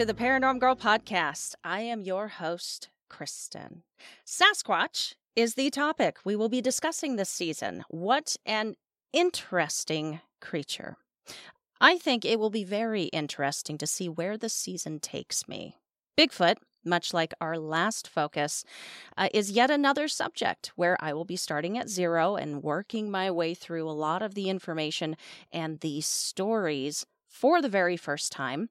to the Paranorm Girl podcast. I am your host, Kristen. Sasquatch is the topic we will be discussing this season. What an interesting creature. I think it will be very interesting to see where the season takes me. Bigfoot, much like our last focus, uh, is yet another subject where I will be starting at zero and working my way through a lot of the information and the stories for the very first time.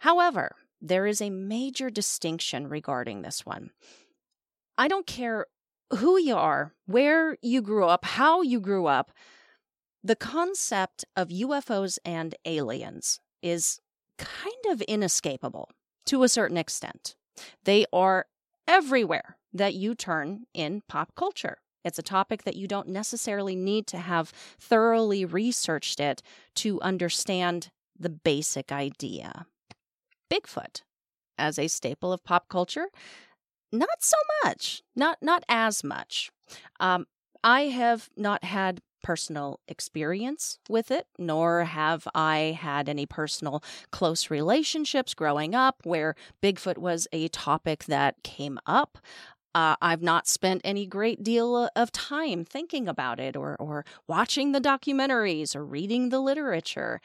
However, there is a major distinction regarding this one. I don't care who you are, where you grew up, how you grew up, the concept of UFOs and aliens is kind of inescapable to a certain extent. They are everywhere that you turn in pop culture. It's a topic that you don't necessarily need to have thoroughly researched it to understand the basic idea. Bigfoot as a staple of pop culture, not so much, not not as much. Um, I have not had personal experience with it, nor have I had any personal close relationships growing up where Bigfoot was a topic that came up. Uh, I've not spent any great deal of time thinking about it or, or watching the documentaries or reading the literature.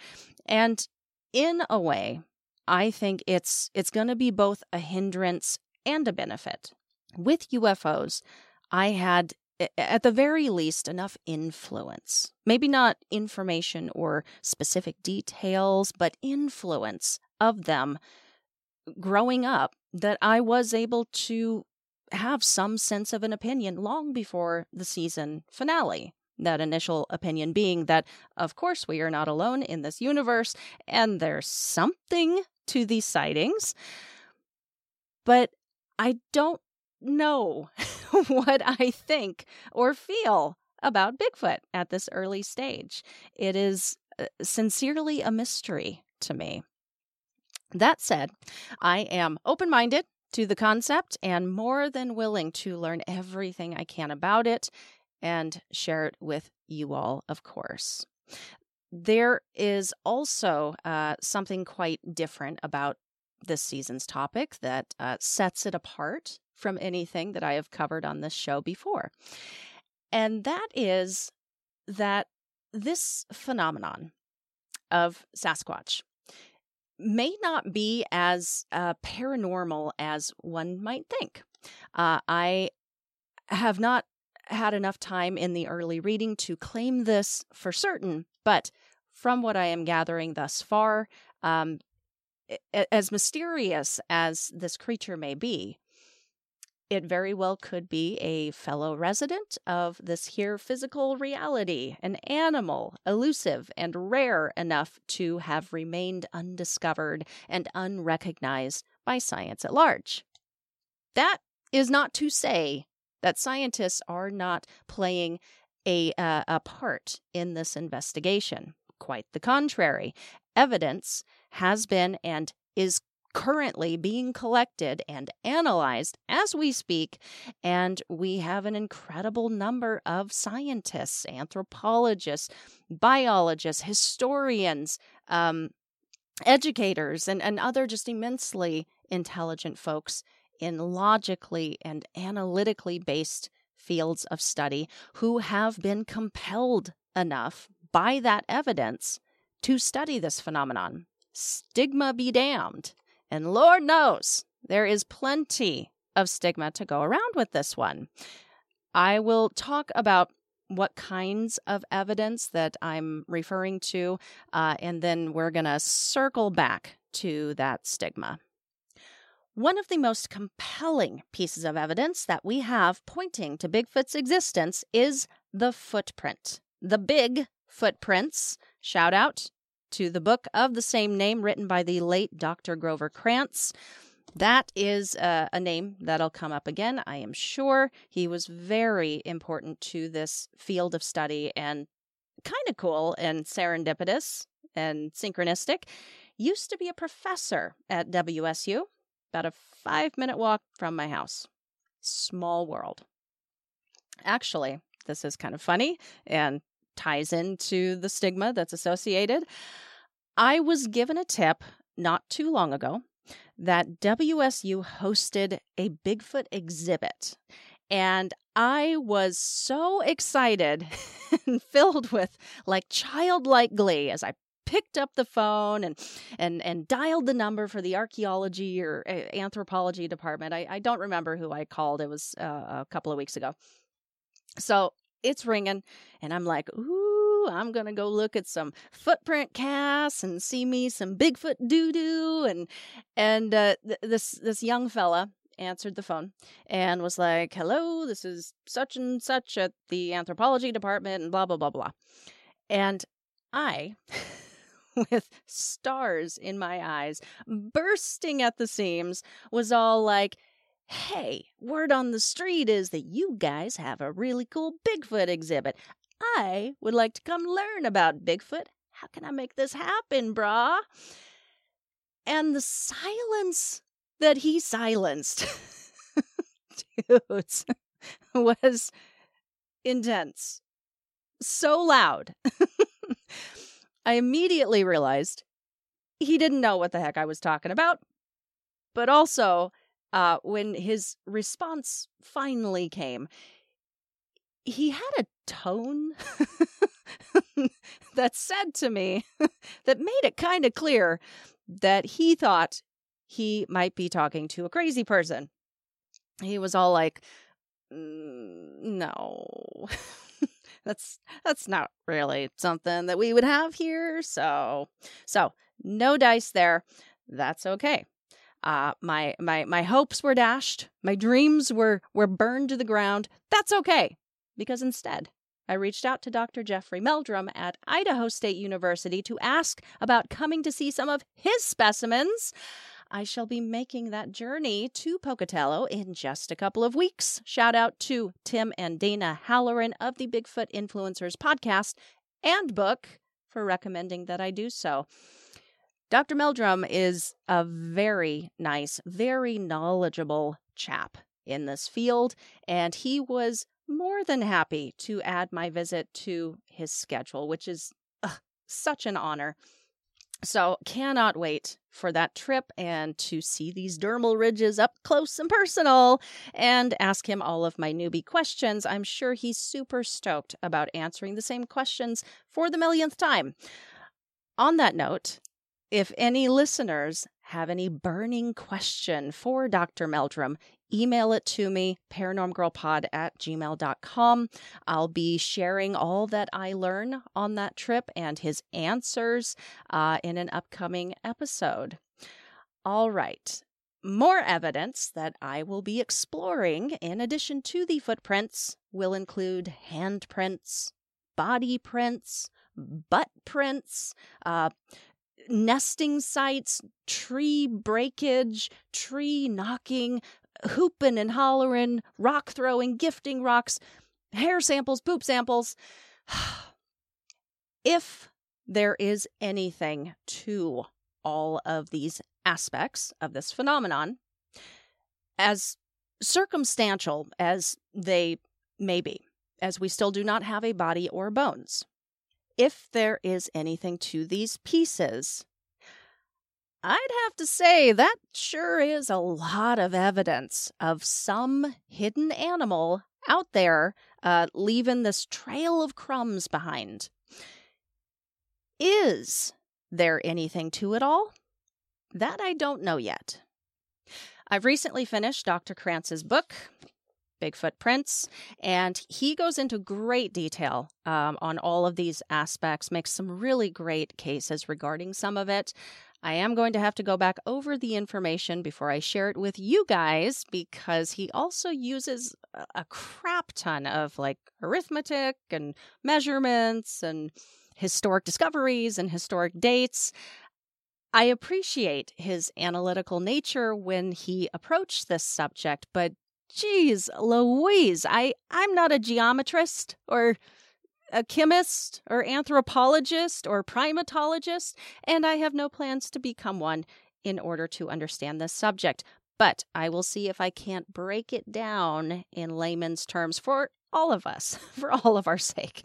And in a way, I think it's it's going to be both a hindrance and a benefit. With UFOs, I had at the very least enough influence. Maybe not information or specific details, but influence of them growing up that I was able to have some sense of an opinion long before the season finale. That initial opinion being that, of course, we are not alone in this universe, and there's something to these sightings. But I don't know what I think or feel about Bigfoot at this early stage. It is uh, sincerely a mystery to me. That said, I am open minded to the concept and more than willing to learn everything I can about it and share it with you all, of course. There is also uh, something quite different about this season's topic that uh, sets it apart from anything that I have covered on this show before. And that is that this phenomenon of Sasquatch may not be as uh, paranormal as one might think. Uh, I have not had enough time in the early reading to claim this for certain, but from what I am gathering thus far, um, as mysterious as this creature may be, it very well could be a fellow resident of this here physical reality, an animal, elusive and rare enough to have remained undiscovered and unrecognized by science at large. That is not to say that scientists are not playing a, uh, a part in this investigation. Quite the contrary. Evidence has been and is currently being collected and analyzed as we speak. And we have an incredible number of scientists, anthropologists, biologists, historians, um, educators, and, and other just immensely intelligent folks in logically and analytically based fields of study who have been compelled enough by that evidence to study this phenomenon. Stigma be damned. And Lord knows There is plenty of stigma to go around with this one. I will talk about what kinds of evidence that I'm referring to, uh, and then we're going to circle back to that stigma. One of the most compelling pieces of evidence that we have pointing to Bigfoot's existence is the footprint. The big footprints. Shout out to the book of the same name written by the late Dr. Grover Krantz. That is uh, a name that'll come up again, I am sure. He was very important to this field of study and kind of cool and serendipitous and synchronistic. Used to be a professor at WSU, about a five minute walk from my house. Small world. Actually, this is kind of funny and ties into the stigma that's associated. I was given a tip not too long ago that WSU hosted a Bigfoot exhibit. And I was so excited and filled with like childlike glee as I picked up the phone and and and dialed the number for the archaeology or uh, anthropology department. I, I don't remember who I called. It was uh, a couple of weeks ago. So it's ringing, and I'm like, ooh I'm to go look at some footprint casts and see me some Bigfoot doo doo. And, and uh, th- this, this young fella answered the phone and was like, hello, this is such and such at the anthropology department and blah, blah, blah, blah. And I, with stars in my eyes, bursting at the seams, was all like, Hey, word on the street is that you guys have a really cool Bigfoot exhibit. I would like to come learn about Bigfoot. How can I make this happen, brah? And the silence that he silenced, dudes, was intense. So loud. I immediately realized he didn't know what the heck I was talking about. But also, uh, when his response finally came, he had a tone that said to me that made it kind of clear that he thought he might be talking to a crazy person. He was all like, mm, "No." that's that's not really something that we would have here. So, so no dice there. That's okay. Uh, my my my hopes were dashed. My dreams were were burned to the ground. That's okay because instead, I reached out to Dr. Jeffrey Meldrum at Idaho State University to ask about coming to see some of his specimens. I shall be making that journey to Pocatello in just a couple of weeks. Shout out to Tim and Dana Halloran of the Bigfoot Influencers podcast and book for recommending that I do so. Dr. Meldrum is a very nice, very knowledgeable chap in this field, and he was more than happy to add my visit to his schedule, which is such an honor. So, cannot wait for that trip and to see these dermal ridges up close and personal and ask him all of my newbie questions. I'm sure he's super stoked about answering the same questions for the millionth time. On that note, if any listeners have any burning question for Dr. Meldrum, email it to me, paranormgirlpod at gmail.com. I'll be sharing all that I learn on that trip and his answers uh, in an upcoming episode. All right. More evidence that I will be exploring, in addition to the footprints, will include handprints, body prints, butt prints, uh, nesting sites, tree breakage, tree knocking, hooping and hollering, rock throwing, gifting rocks, hair samples, poop samples. if there is anything to all of these aspects of this phenomenon, as circumstantial as they may be, as we still do not have a body or bones, if there is anything to these pieces, I'd have to say that sure is a lot of evidence of some hidden animal out there uh, leaving this trail of crumbs behind. Is there anything to it all? That I don't know yet. I've recently finished Dr. Krantz's book, Bigfoot Prints, and he goes into great detail um, on all of these aspects, makes some really great cases regarding some of it. I am going to have to go back over the information before I share it with you guys because he also uses a crap ton of like arithmetic and measurements and historic discoveries and historic dates. I appreciate his analytical nature when he approached this subject, but geez, Louise, I, I'm not a geometrist or a chemist or anthropologist or primatologist, and I have no plans to become one in order to understand this subject. But I will see if I can't break it down in layman's terms for all of us, for all of our sake.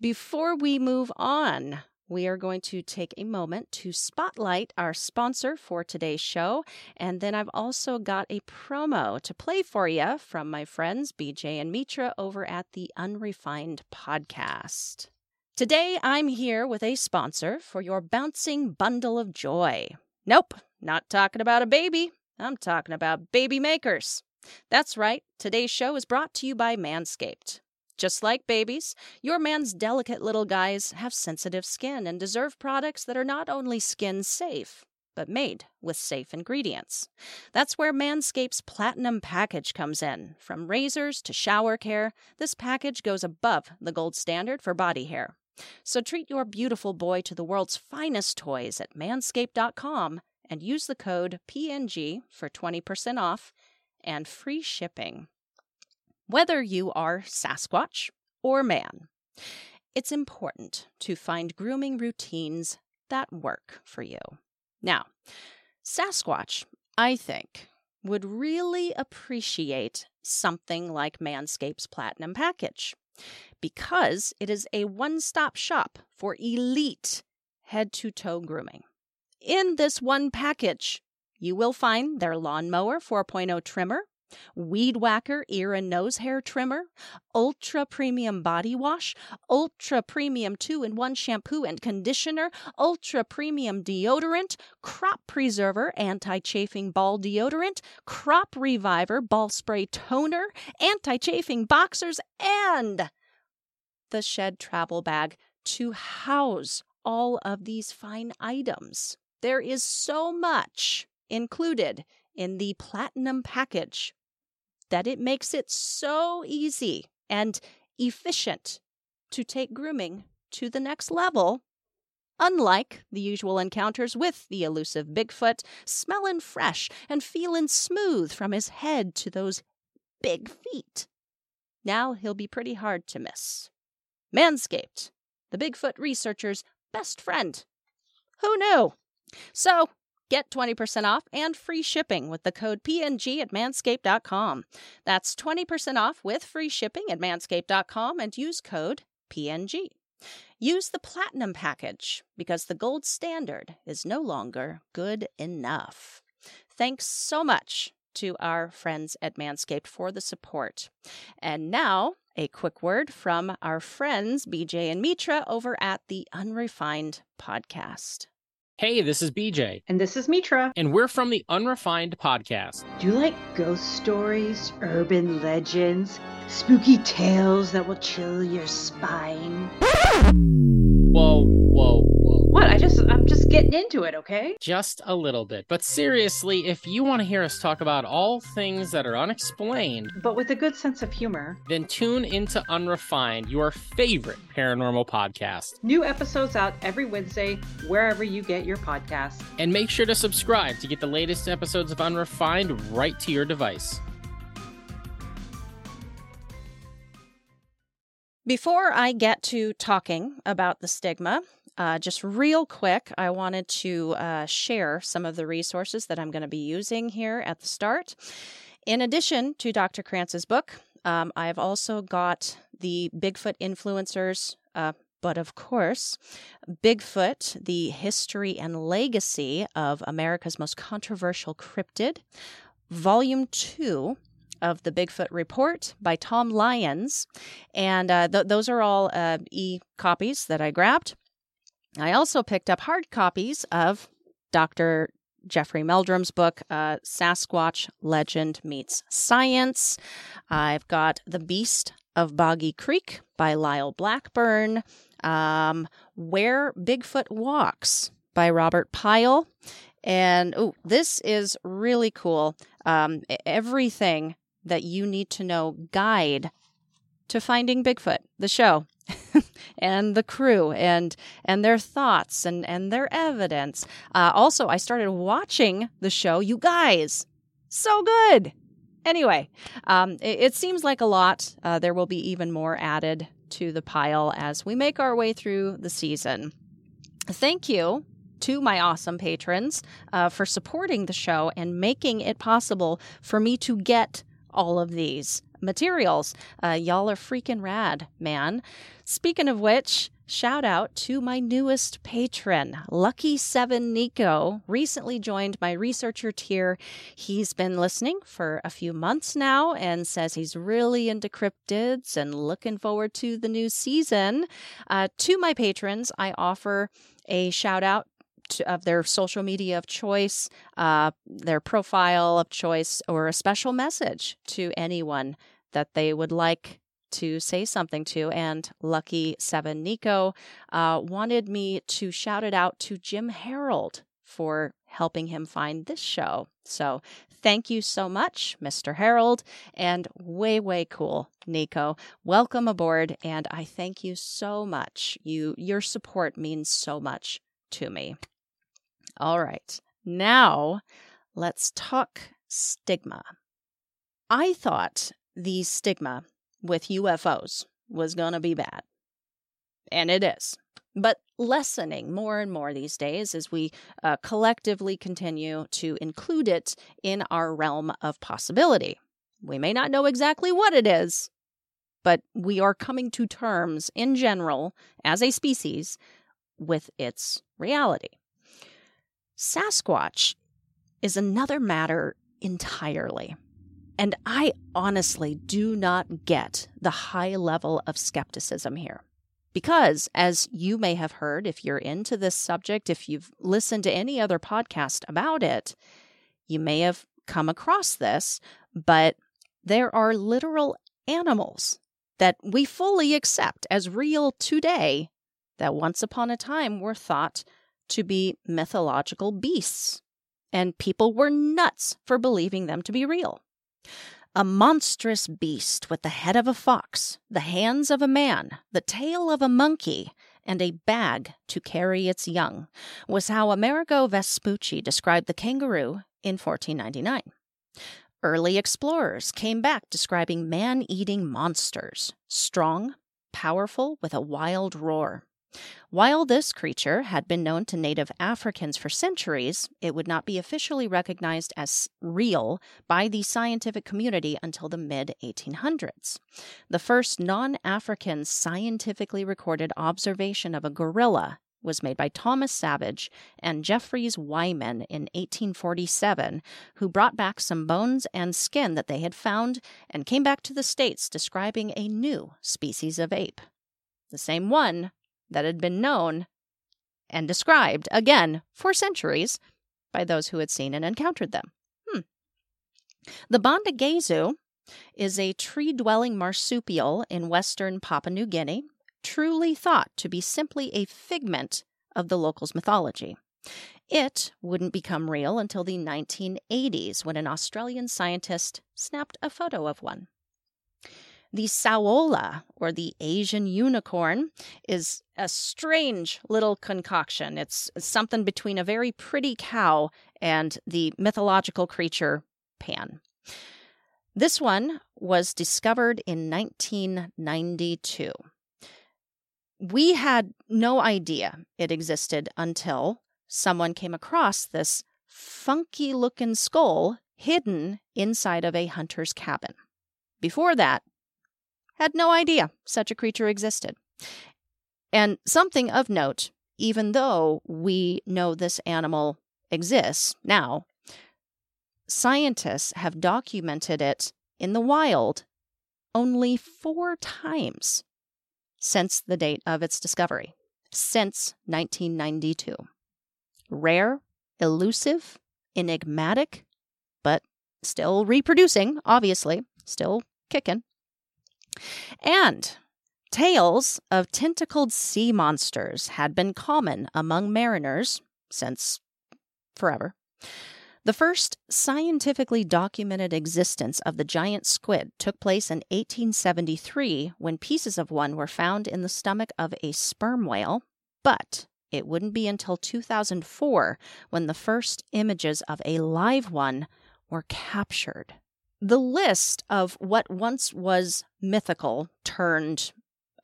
Before we move on, we are going to take a moment to spotlight our sponsor for today's show. And then I've also got a promo to play for you from my friends BJ and Mitra over at the Unrefined Podcast. Today, I'm here with a sponsor for your bouncing bundle of joy. Nope, not talking about a baby. I'm talking about baby makers. That's right, today's show is brought to you by Manscaped. Just like babies, your man's delicate little guys have sensitive skin and deserve products that are not only skin safe, but made with safe ingredients. That's where Manscaped's Platinum Package comes in. From razors to shower care, this package goes above the gold standard for body hair. So treat your beautiful boy to the world's finest toys at manscaped.com and use the code PNG for 20% off and free shipping whether you are Sasquatch or man. It's important to find grooming routines that work for you. Now, Sasquatch, I think, would really appreciate something like Manscaped's Platinum Package because it is a one stop shop for elite head to toe grooming. In this one package, you will find their Lawnmower 4.0 trimmer, Weed Whacker Ear and Nose Hair Trimmer, Ultra Premium Body Wash, Ultra Premium 2 in 1 Shampoo and Conditioner, Ultra Premium Deodorant, Crop Preserver Anti Chafing Ball Deodorant, Crop Reviver Ball Spray Toner, Anti Chafing Boxers, and the Shed Travel Bag to house all of these fine items. There is so much included in the Platinum package that it makes it so easy and efficient to take grooming to the next level. Unlike the usual encounters with the elusive Bigfoot, smelling fresh and feeling smooth from his head to those big feet. Now he'll be pretty hard to miss. Manscaped, the Bigfoot researcher's best friend. Who knew? So, Get 20% off and free shipping with the code PNG at manscaped.com. That's 20% off with free shipping at manscaped.com and use code PNG. Use the Platinum package because the gold standard is no longer good enough. Thanks so much to our friends at Manscaped for the support. And now, a quick word from our friends BJ and Mitra over at the Unrefined podcast. Hey, this is BJ. And this is Mitra. And we're from the Unrefined Podcast. Do you like ghost stories, urban legends, spooky tales that will chill your spine? Whoa, whoa, whoa. What? I just, I'm just getting into it, okay? Just a little bit. But seriously, if you want to hear us talk about all things that are unexplained, but with a good sense of humor, then tune into Unrefined, your favorite paranormal podcast. New episodes out every Wednesday, wherever you get your podcasts. And make sure to subscribe to get the latest episodes of Unrefined right to your device. Before I get to talking about the stigma, uh, just real quick, I wanted to uh, share some of the resources that I'm going to be using here at the start. In addition to Dr. Krantz's book, um, I've also got the Bigfoot Influencers, uh, but of course, Bigfoot, the history and legacy of America's most controversial cryptid, Volume 2 of the Bigfoot Report by Tom Lyons. And uh, th- those are all uh, e copies that I grabbed. I also picked up hard copies of Dr. Jeffrey Meldrum's book, uh, Sasquatch Legend Meets Science. I've got The Beast of Boggy Creek by Lyle Blackburn. Um, Where Bigfoot Walks by Robert Pyle. And oh, this is really cool. Um, everything that you need to know guide to finding Bigfoot, the show. and the crew and and their thoughts and and their evidence. Uh, also, I started watching the show. You guys, so good. Anyway, um, it, it, seems like a lot. Uh, there will be even more added to the pile as we make our way through the season. Thank you to my awesome patrons uh, for supporting the show and making it possible for me to get all of these materials. Uh, y'all are freaking rad, man. Speaking of which, shout out to my newest patron, Lucky Seven Nico, recently joined my researcher tier. He's been listening for a few months now and says he's really into cryptids and looking forward to the new season. Uh, to my patrons, I offer a shout out of their social media of choice, uh, their profile of choice, or a special message to anyone that they would like to say something to. And Lucky Seven Nico uh, wanted me to shout it out to Jim Harold for helping him find this show. So thank you so much, Mr. Harold, and way, way cool, Nico. Welcome aboard, and I thank you so much. You your support means so much to me. All right. Now, let's talk stigma. I thought the stigma with UFOs was going to be bad. And it is. But lessening more and more these days as we uh, collectively continue to include it in our realm of possibility. We may not know exactly what it is, but we are coming to terms in general as a species with its reality. Sasquatch is another matter entirely. And I honestly do not get the high level of skepticism here. Because, as you may have heard, if you're into this subject, if you've listened to any other podcast about it, you may have come across this, but there are literal animals that we fully accept as real today that once upon a time were thought to be mythological beasts, and people were nuts for believing them to be real. A monstrous beast with the head of a fox, the hands of a man, the tail of a monkey, and a bag to carry its young was how Amerigo Vespucci described the kangaroo in 1499. Early explorers came back describing man eating monsters, strong, powerful, with a wild roar. While this creature had been known to native Africans for centuries, it would not be officially recognized as real by the scientific community until the mid 1800s. The first non African scientifically recorded observation of a gorilla was made by Thomas Savage and Jeffries Wyman in 1847, who brought back some bones and skin that they had found and came back to the States describing a new species of ape. The same one that had been known and described, again, for centuries by those who had seen and encountered them. Hmm. The Bondegezou is a tree dwelling marsupial in western Papua New Guinea, truly thought to be simply a figment of the locals' mythology. It wouldn't become real until the 1980s when an Australian scientist snapped a photo of one. The saola, or the Asian unicorn, is a strange little concoction. It's something between a very pretty cow and the mythological creature Pan. This one was discovered in 1992. We had no idea it existed until someone came across this funky looking skull hidden inside of a hunter's cabin. Before that, had no idea such a creature existed. And something of note, even though we know this animal exists now, scientists have documented it in the wild only four times since the date of its discovery, since 1992. Rare, elusive, enigmatic, but still reproducing, obviously, still kicking. And tales of tentacled sea monsters had been common among mariners since forever. The first scientifically documented existence of the giant squid took place in 1873 when pieces of one were found in the stomach of a sperm whale, but it wouldn't be until 2004 when the first images of a live one were captured. The list of what once was mythical turned,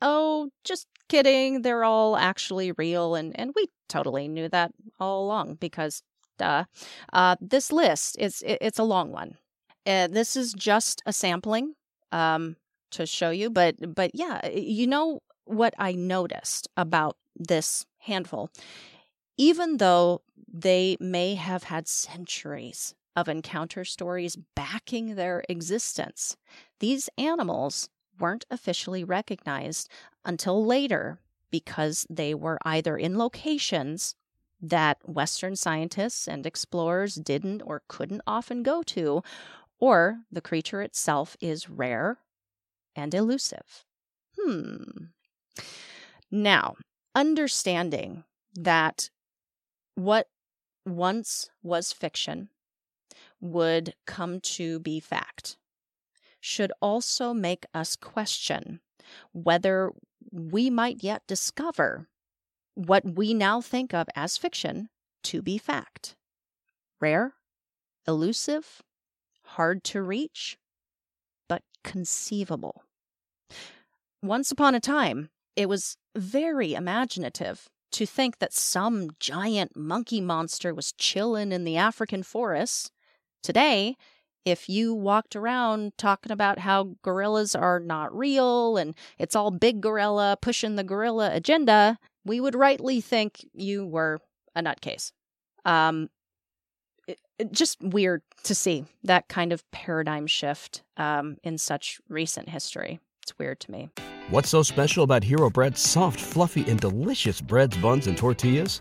oh, just kidding, they're all actually real, and, and we totally knew that all along because, duh. Uh, this list is it, it's a long one. Uh, this is just a sampling um, to show you, but but yeah, you know what I noticed about this handful, even though they may have had centuries of encounter stories backing their existence, these animals weren't officially recognized until later because they were either in locations that Western scientists and explorers didn't or couldn't often go to, or the creature itself is rare and elusive. Hmm. Now, understanding that what once was fiction would come to be fact should also make us question whether we might yet discover what we now think of as fiction to be fact. Rare, elusive, hard to reach, but conceivable. Once upon a time, it was very imaginative to think that some giant monkey monster was chilling in the African forests. Today, if you walked around talking about how gorillas are not real and it's all big gorilla pushing the gorilla agenda, we would rightly think you were a nutcase. Um, it, it, just weird to see that kind of paradigm shift um, in such recent history. It's weird to me. What's so special about Hero Bread's soft, fluffy, and delicious breads, buns, and tortillas?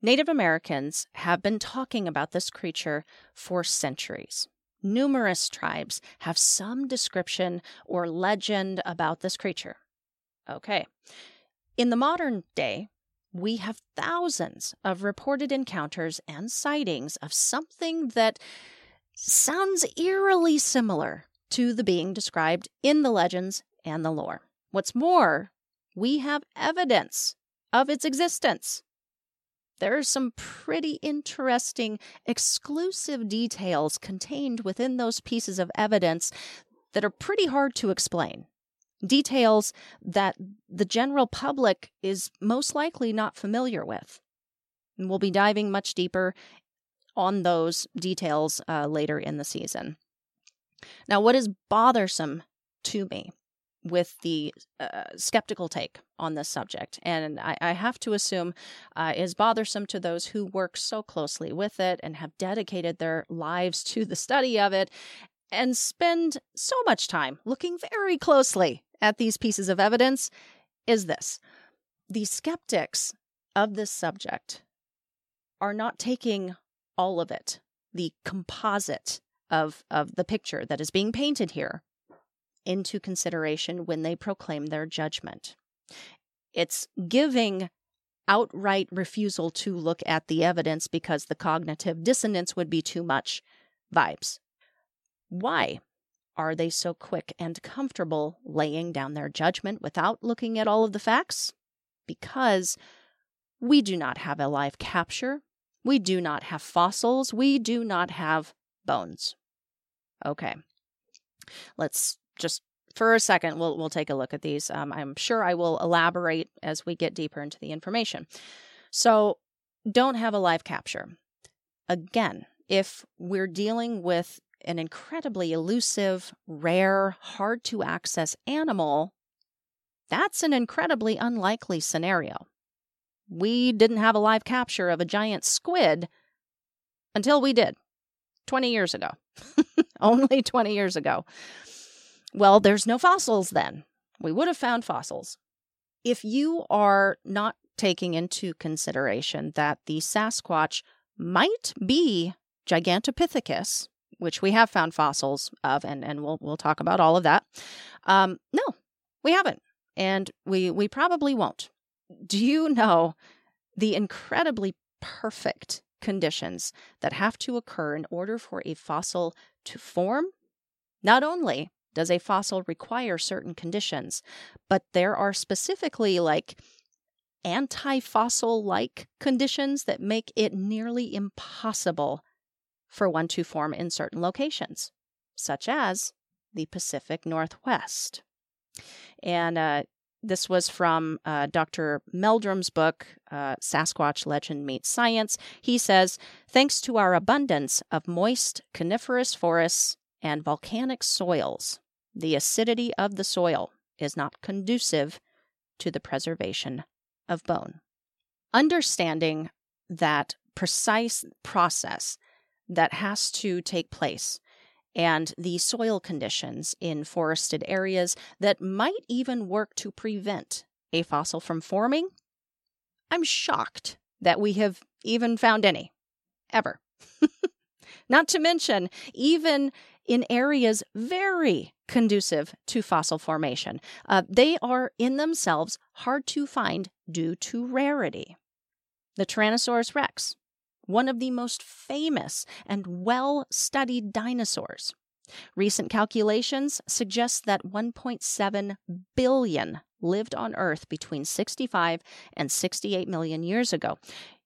Native Americans have been talking about this creature for centuries. Numerous tribes have some description or legend about this creature. Okay. In the modern day, we have thousands of reported encounters and sightings of something that sounds eerily similar to the being described in the legends and the lore. What's more, we have evidence of its existence. There are some pretty interesting exclusive details contained within those pieces of evidence that are pretty hard to explain. Details that the general public is most likely not familiar with. And we'll be diving much deeper on those details uh, later in the season. Now, what is bothersome to me with the uh, skeptical take on this subject, and I, I have to assume uh, is bothersome to those who work so closely with it and have dedicated their lives to the study of it and spend so much time looking very closely at these pieces of evidence, is this. The skeptics of this subject are not taking all of it, the composite of, of the picture that is being painted here, into consideration when they proclaim their judgment. It's giving outright refusal to look at the evidence because the cognitive dissonance would be too much vibes. Why are they so quick and comfortable laying down their judgment without looking at all of the facts? Because we do not have a live capture, we do not have fossils, we do not have bones. Okay. Let's just for a second, we'll we'll take a look at these. Um, I'm sure I will elaborate as we get deeper into the information. So, don't have a live capture. Again, if we're dealing with an incredibly elusive, rare, hard to access animal, that's an incredibly unlikely scenario. We didn't have a live capture of a giant squid until we did 20 years ago. Only 20 years ago. Well, there's no fossils then. We would have found fossils. If you are not taking into consideration that the Sasquatch might be Gigantopithecus, which we have found fossils of, and, and we'll, we'll talk about all of that. Um, no, we haven't. And we, we probably won't. Do you know the incredibly perfect conditions that have to occur in order for a fossil to form? Not only does a fossil require certain conditions, but there are specifically like anti fossil like conditions that make it nearly impossible for one to form in certain locations, such as the Pacific Northwest. And uh, this was from uh, Dr. Meldrum's book, uh, Sasquatch Legend Meets Science. He says, Thanks to our abundance of moist coniferous forests and volcanic soils, the acidity of the soil is not conducive to the preservation of bone. Understanding that precise process that has to take place and the soil conditions in forested areas that might even work to prevent a fossil from forming, I'm shocked that we have even found any, ever. Not to mention, even in areas very conducive to fossil formation, uh, they are in themselves hard to find due to rarity. The Tyrannosaurus rex, one of the most famous and well studied dinosaurs. Recent calculations suggest that 1.7 billion lived on Earth between 65 and 68 million years ago.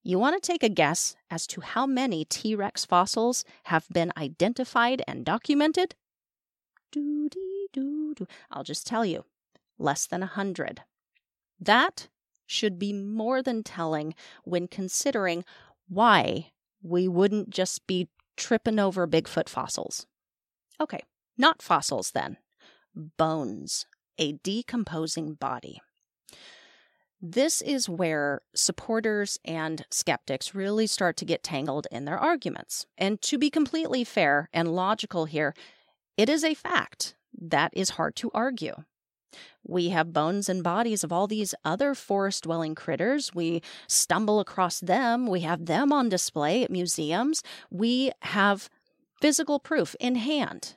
You want to take a guess as to how many T Rex fossils have been identified and documented? Doo dee doo doo. I'll just tell you less than a hundred. That should be more than telling when considering why we wouldn't just be tripping over Bigfoot fossils. Okay, not fossils then. Bones, a decomposing body. This is where supporters and skeptics really start to get tangled in their arguments. And to be completely fair and logical here, it is a fact that is hard to argue. We have bones and bodies of all these other forest dwelling critters. We stumble across them. We have them on display at museums. We have physical proof in hand.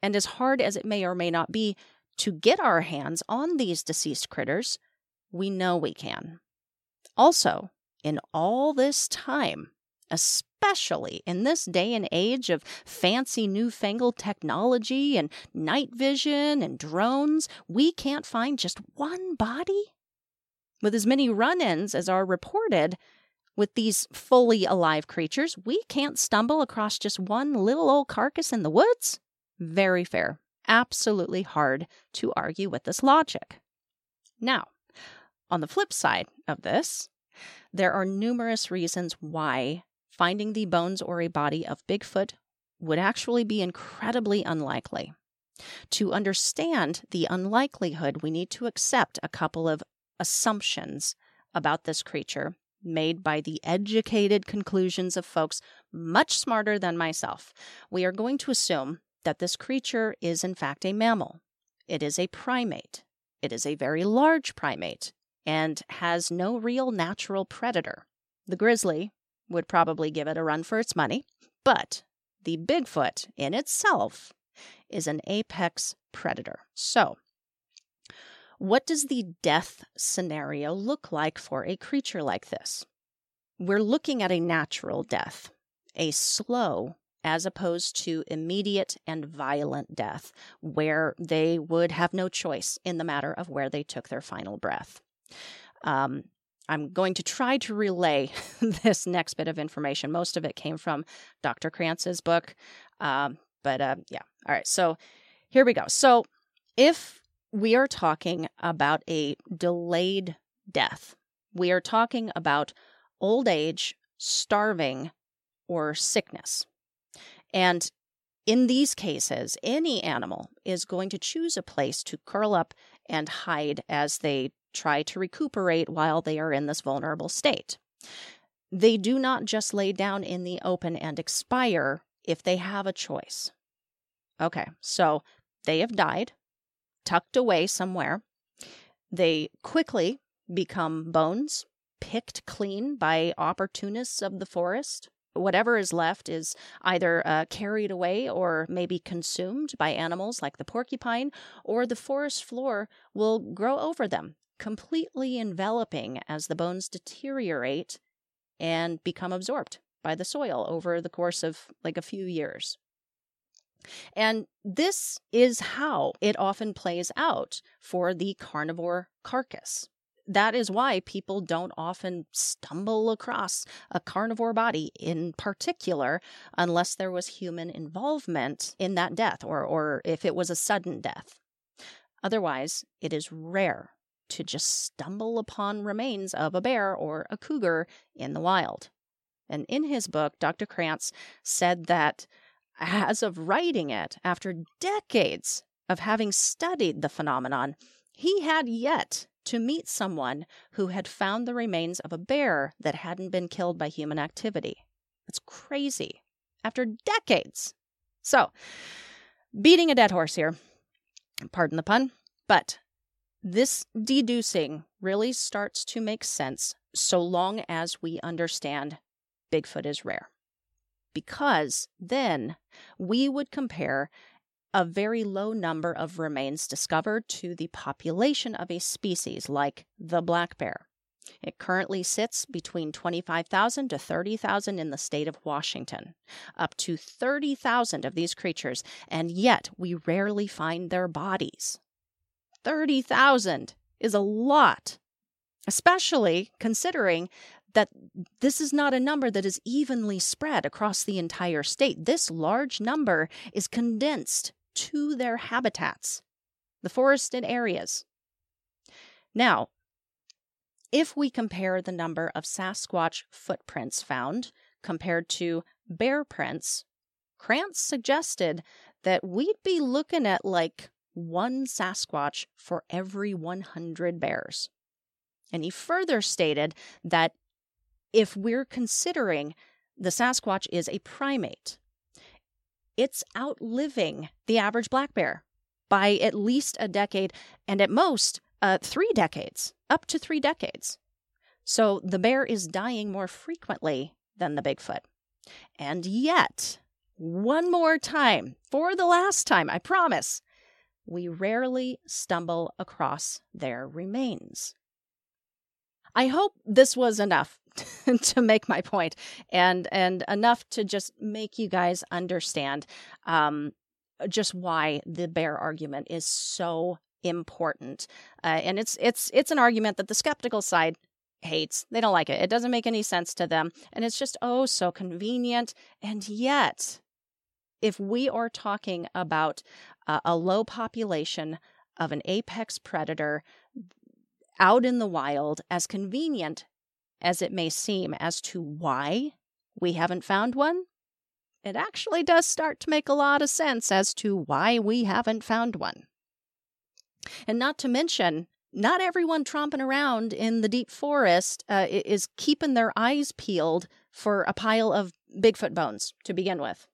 And as hard as it may or may not be to get our hands on these deceased critters, we know we can. Also, in all this time, especially in this day and age of fancy newfangled technology and night vision and drones, we can't find just one body? With as many run ins as are reported, with these fully alive creatures, we can't stumble across just one little old carcass in the woods? Very fair. Absolutely hard to argue with this logic. Now, on the flip side of this, there are numerous reasons why finding the bones or a body of Bigfoot would actually be incredibly unlikely. To understand the unlikelihood, we need to accept a couple of assumptions about this creature made by the educated conclusions of folks much smarter than myself. We are going to assume that this creature is, in fact, a mammal. It is a primate. It is a very large primate and has no real natural predator. The grizzly would probably give it a run for its money, but the Bigfoot in itself is an apex predator. So, what does the death scenario look like for a creature like this? We're looking at a natural death, a slow as opposed to immediate and violent death, where they would have no choice in the matter of where they took their final breath. Um, I'm going to try to relay this next bit of information. Most of it came from Dr. Krantz's book. Um, but uh, yeah, all right. So here we go. So if we are talking about a delayed death, we are talking about old age, starving, or sickness. And In these cases, any animal is going to choose a place to curl up and hide as they try to recuperate while they are in this vulnerable state. They do not just lay down in the open and expire if they have a choice. Okay, so they have died, tucked away somewhere. They quickly become bones, picked clean by opportunists of the forest. Whatever is left is either uh, carried away or maybe consumed by animals like the porcupine, or the forest floor will grow over them, completely enveloping as the bones deteriorate and become absorbed by the soil over the course of like a few years. And this is how it often plays out for the carnivore carcass. That is why people don't often stumble across a carnivore body in particular unless there was human involvement in that death or, or if it was a sudden death. Otherwise, it is rare to just stumble upon remains of a bear or a cougar in the wild. And in his book, Dr. Krantz said that as of writing it, after decades of having studied the phenomenon, he had yet to meet someone who had found the remains of a bear that hadn't been killed by human activity. It's crazy. After decades. So, beating a dead horse here. Pardon the pun. But this deducing really starts to make sense so long as we understand Bigfoot is rare. Because then we would compare a very low number of remains discovered to the population of a species like the black bear. It currently sits between 25,000 to 30,000 in the state of Washington, up to 30,000 of these creatures, and yet we rarely find their bodies. 30,000 is a lot, especially considering that this is not a number that is evenly spread across the entire state. This large number is condensed to their habitats, the forested areas. Now, if we compare the number of Sasquatch footprints found compared to bear prints, Krantz suggested that we'd be looking at like one Sasquatch for every 100 bears. And he further stated that if we're considering the Sasquatch is a primate, it's outliving the average black bear by at least a decade and at most uh, three decades, up to three decades. So the bear is dying more frequently than the Bigfoot. And yet, one more time, for the last time, I promise, we rarely stumble across their remains. I hope this was enough to make my point and and enough to just make you guys understand um, just why the bear argument is so important. Uh, and it's it's it's an argument that the skeptical side hates. They don't like it. It doesn't make any sense to them, and it's just oh so convenient. And yet, if we are talking about uh, a low population of an apex predator out in the wild, as convenient as it may seem as to why we haven't found one, it actually does start to make a lot of sense as to why we haven't found one. And not to mention, not everyone tromping around in the deep forest uh, is keeping their eyes peeled for a pile of Bigfoot bones to begin with.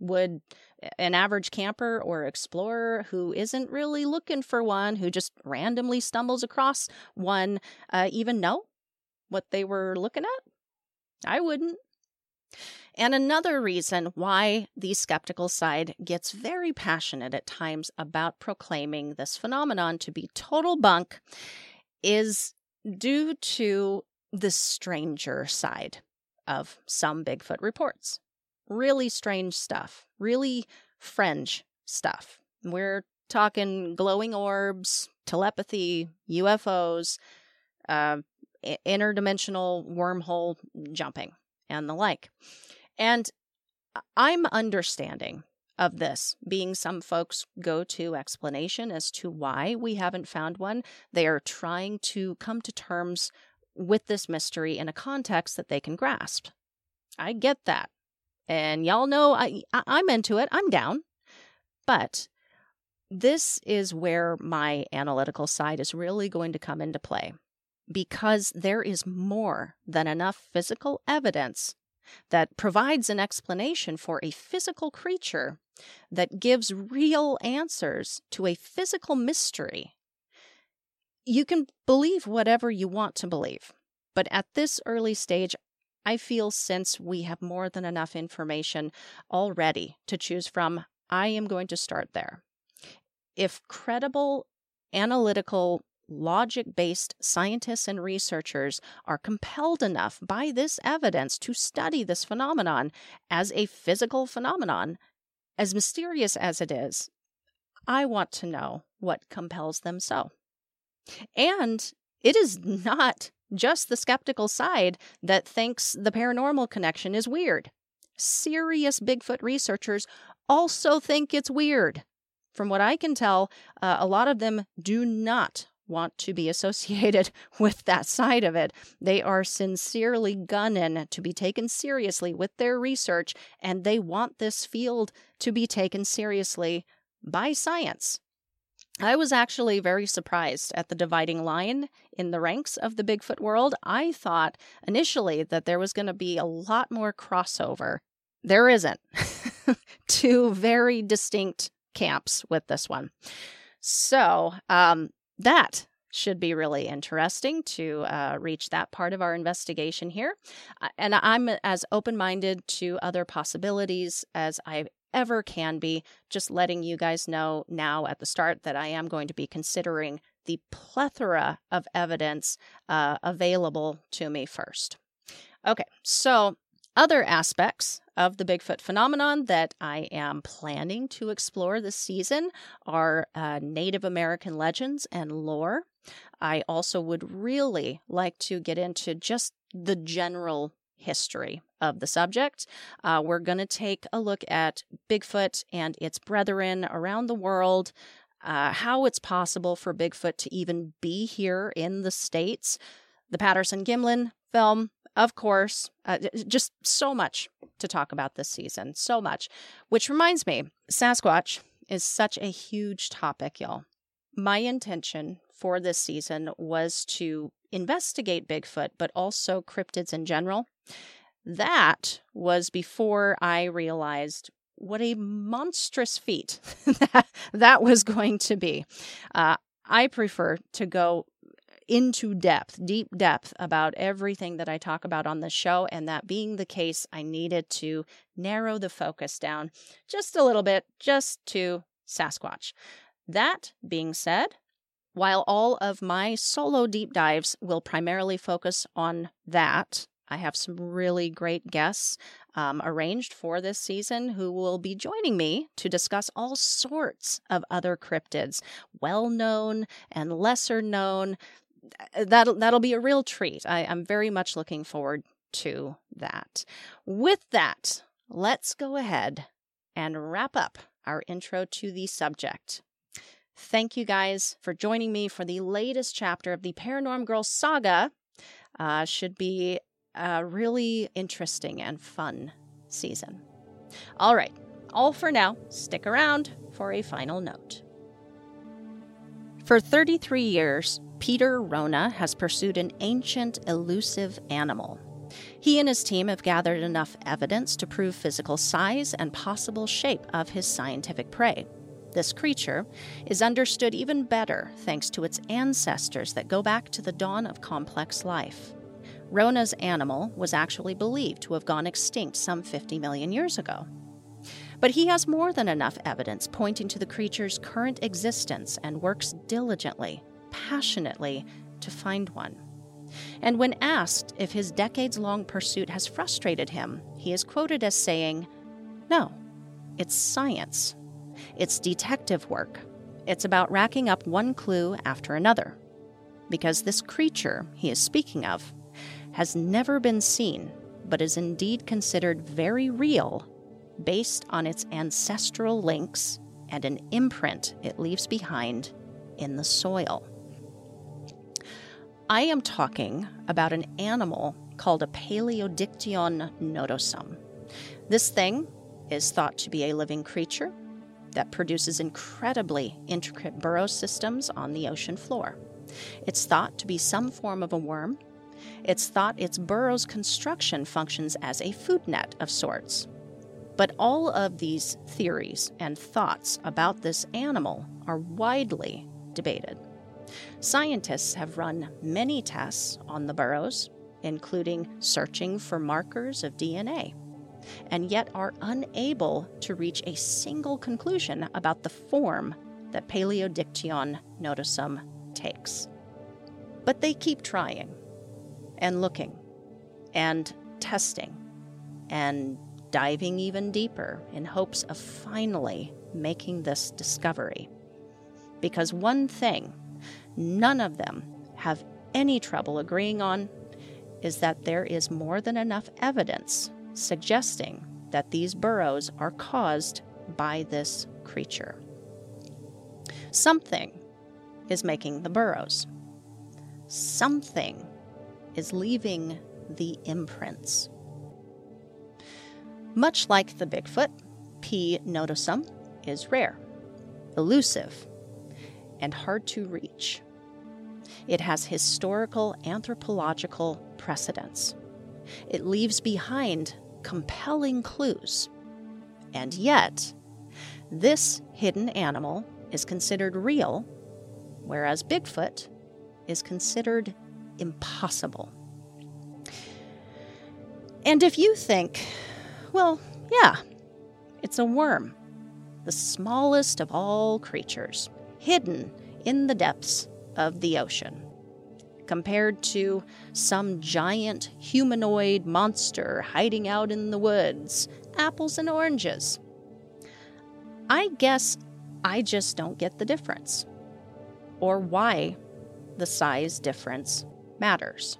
Would an average camper or explorer who isn't really looking for one, who just randomly stumbles across one, uh, even know what they were looking at? I wouldn't. And another reason why the skeptical side gets very passionate at times about proclaiming this phenomenon to be total bunk is due to the stranger side of some Bigfoot reports. Really strange stuff, really fringe stuff. We're talking glowing orbs, telepathy, UFOs, uh, interdimensional wormhole jumping, and the like. And I'm understanding of this being some folks' go to explanation as to why we haven't found one. They are trying to come to terms with this mystery in a context that they can grasp. I get that. And y'all know I, I I'm into it. I'm down. But this is where my analytical side is really going to come into play because there is more than enough physical evidence that provides an explanation for a physical creature that gives real answers to a physical mystery. You can believe whatever you want to believe, but at this early stage, I feel since we have more than enough information already to choose from, I am going to start there. If credible analytical logic based scientists and researchers are compelled enough by this evidence to study this phenomenon as a physical phenomenon, as mysterious as it is, I want to know what compels them so. And it is not just the skeptical side that thinks the paranormal connection is weird. Serious Bigfoot researchers also think it's weird. From what I can tell, uh, a lot of them do not want to be associated with that side of it. They are sincerely gunning to be taken seriously with their research, and they want this field to be taken seriously by science. I was actually very surprised at the dividing line in the ranks of the Bigfoot world. I thought initially that there was going to be a lot more crossover. There isn't. Two very distinct camps with this one. So, um, that should be really interesting to uh, reach that part of our investigation here. Uh, and I'm as open minded to other possibilities as I ever can be, just letting you guys know now at the start that I am going to be considering the plethora of evidence uh, available to me first. Okay, so other aspects of the Bigfoot phenomenon that I am planning to explore this season are uh, Native American legends and lore. I also would really like to get into just the general history of the subject. Uh, we're going to take a look at Bigfoot and its brethren around the world. Uh, how it's possible for Bigfoot to even be here in the States. The Patterson Gimlin film, of course, uh, just so much to talk about this season. So much. Which reminds me, Sasquatch is such a huge topic, y'all. My intention for this season was to investigate Bigfoot, but also cryptids in general. That was before I realized what a monstrous feat that, that was going to be. Uh, I prefer to go into depth, deep depth about everything that I talk about on the show. And that being the case, I needed to narrow the focus down just a little bit, just to Sasquatch. That being said, while all of my solo deep dives will primarily focus on that, I have some really great guests um, arranged for this season who will be joining me to discuss all sorts of other cryptids, well known and lesser known, that'll that'll be a real treat. I, I'm very much looking forward to that. With that, let's go ahead and wrap up our intro to the subject. Thank you guys for joining me for the latest chapter of the Paranorm Girl saga. Uh, should be a really interesting and fun season. All right, all for now. Stick around for a final note. For 33 years, Peter Rona has pursued an ancient, elusive animal. He and his team have gathered enough evidence to prove physical size and possible shape of his scientific prey. This creature is understood even better thanks to its ancestors that go back to the dawn of complex life. Rona's animal was actually believed to have gone extinct some 50 million years ago. But he has more than enough evidence pointing to the creature's current existence and works diligently passionately to find one. And when asked if his decades long pursuit has frustrated him, he is quoted as saying, No, it's science. It's detective work. It's about racking up one clue after another. Because this creature he is speaking of has never been seen, but is indeed considered very real based on its ancestral links and an imprint it leaves behind in the soil. I am talking about an animal called a Paleodictyon nodosum. This thing is thought to be a living creature that produces incredibly intricate burrow systems on the ocean floor. It's thought to be some form of a worm. It's thought its burrow's construction functions as a food net of sorts. But all of these theories and thoughts about this animal are widely debated. Scientists have run many tests on the burrows, including searching for markers of DNA, and yet are unable to reach a single conclusion about the form that Paleodictyon nodosum takes. But they keep trying and looking and testing and diving even deeper in hopes of finally making this discovery. Because one thing none of them have any trouble agreeing on is that there is more than enough evidence suggesting that these burrows are caused by this creature. Something is making the burrows. Something is leaving the imprints. Much like the Bigfoot, P. nodosum is rare, elusive, and hard to reach. It has historical anthropological precedence. It leaves behind compelling clues. And yet, this hidden animal is considered real, whereas Bigfoot is considered impossible. And if you think, well, yeah, it's a worm, the smallest of all creatures, hidden in the depths of the ocean, compared to some giant humanoid monster hiding out in the woods, apples and oranges. I guess I just don't get the difference, or why the size difference matters.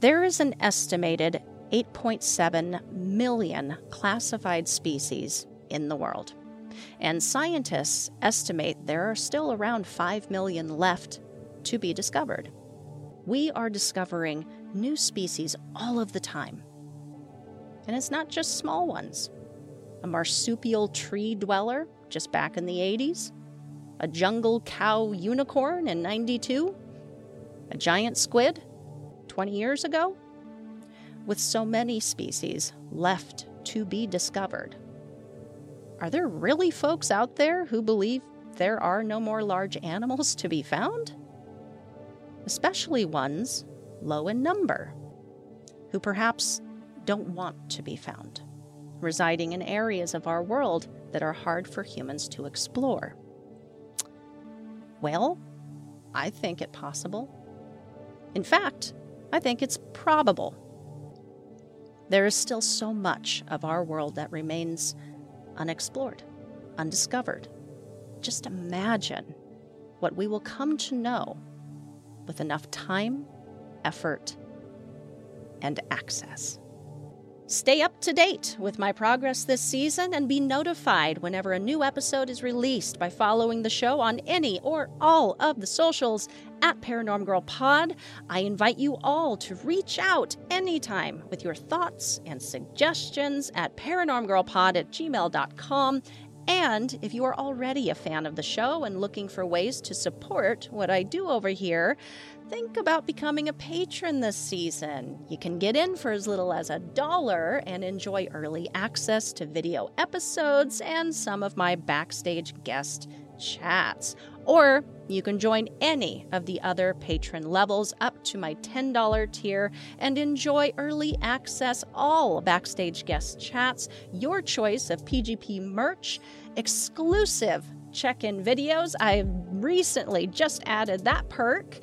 There is an estimated 8.7 million classified species in the world, and scientists estimate there are still around 5 million left to be discovered. We are discovering new species all of the time. And it's not just small ones. A marsupial tree dweller just back in the 80s, a jungle cow unicorn in 92, a giant squid 20 years ago? With so many species left to be discovered, are there really folks out there who believe there are no more large animals to be found? Especially ones low in number, who perhaps don't want to be found, residing in areas of our world that are hard for humans to explore. Well, I think it possible. In fact, I think it's probable. There is still so much of our world that remains unexplored, undiscovered. Just imagine what we will come to know with enough time, effort, and access. Stay up to date with my progress this season and be notified whenever a new episode is released by following the show on any or all of the socials at Paranorm Girl Pod. I invite you all to reach out anytime with your thoughts and suggestions at paranormgirlpod at gmail.com. And if you are already a fan of the show and looking for ways to support what I do over here, think about becoming a patron this season. You can get in for as little as a dollar and enjoy early access to video episodes and some of my backstage guest chats. Or you can join any of the other patron levels up to my $10 tier and enjoy early access, all backstage guest chats, your choice of PGP merch, exclusive check in videos. I recently just added that perk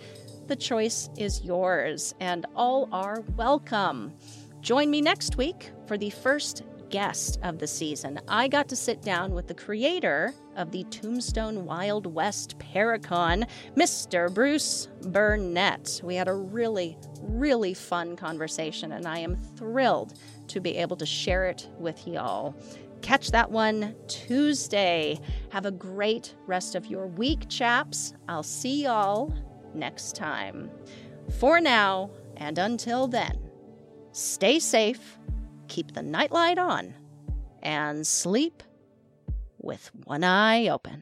the choice is yours, and all are welcome. Join me next week for the first guest of the season. I got to sit down with the creator of the Tombstone Wild West Paracon, Mr. Bruce Burnett. We had a really, really fun conversation, and I am thrilled to be able to share it with y'all. Catch that one Tuesday. Have a great rest of your week, chaps. I'll see y'all next time. For now, and until then, stay safe keep the nightlight on and sleep with one eye open.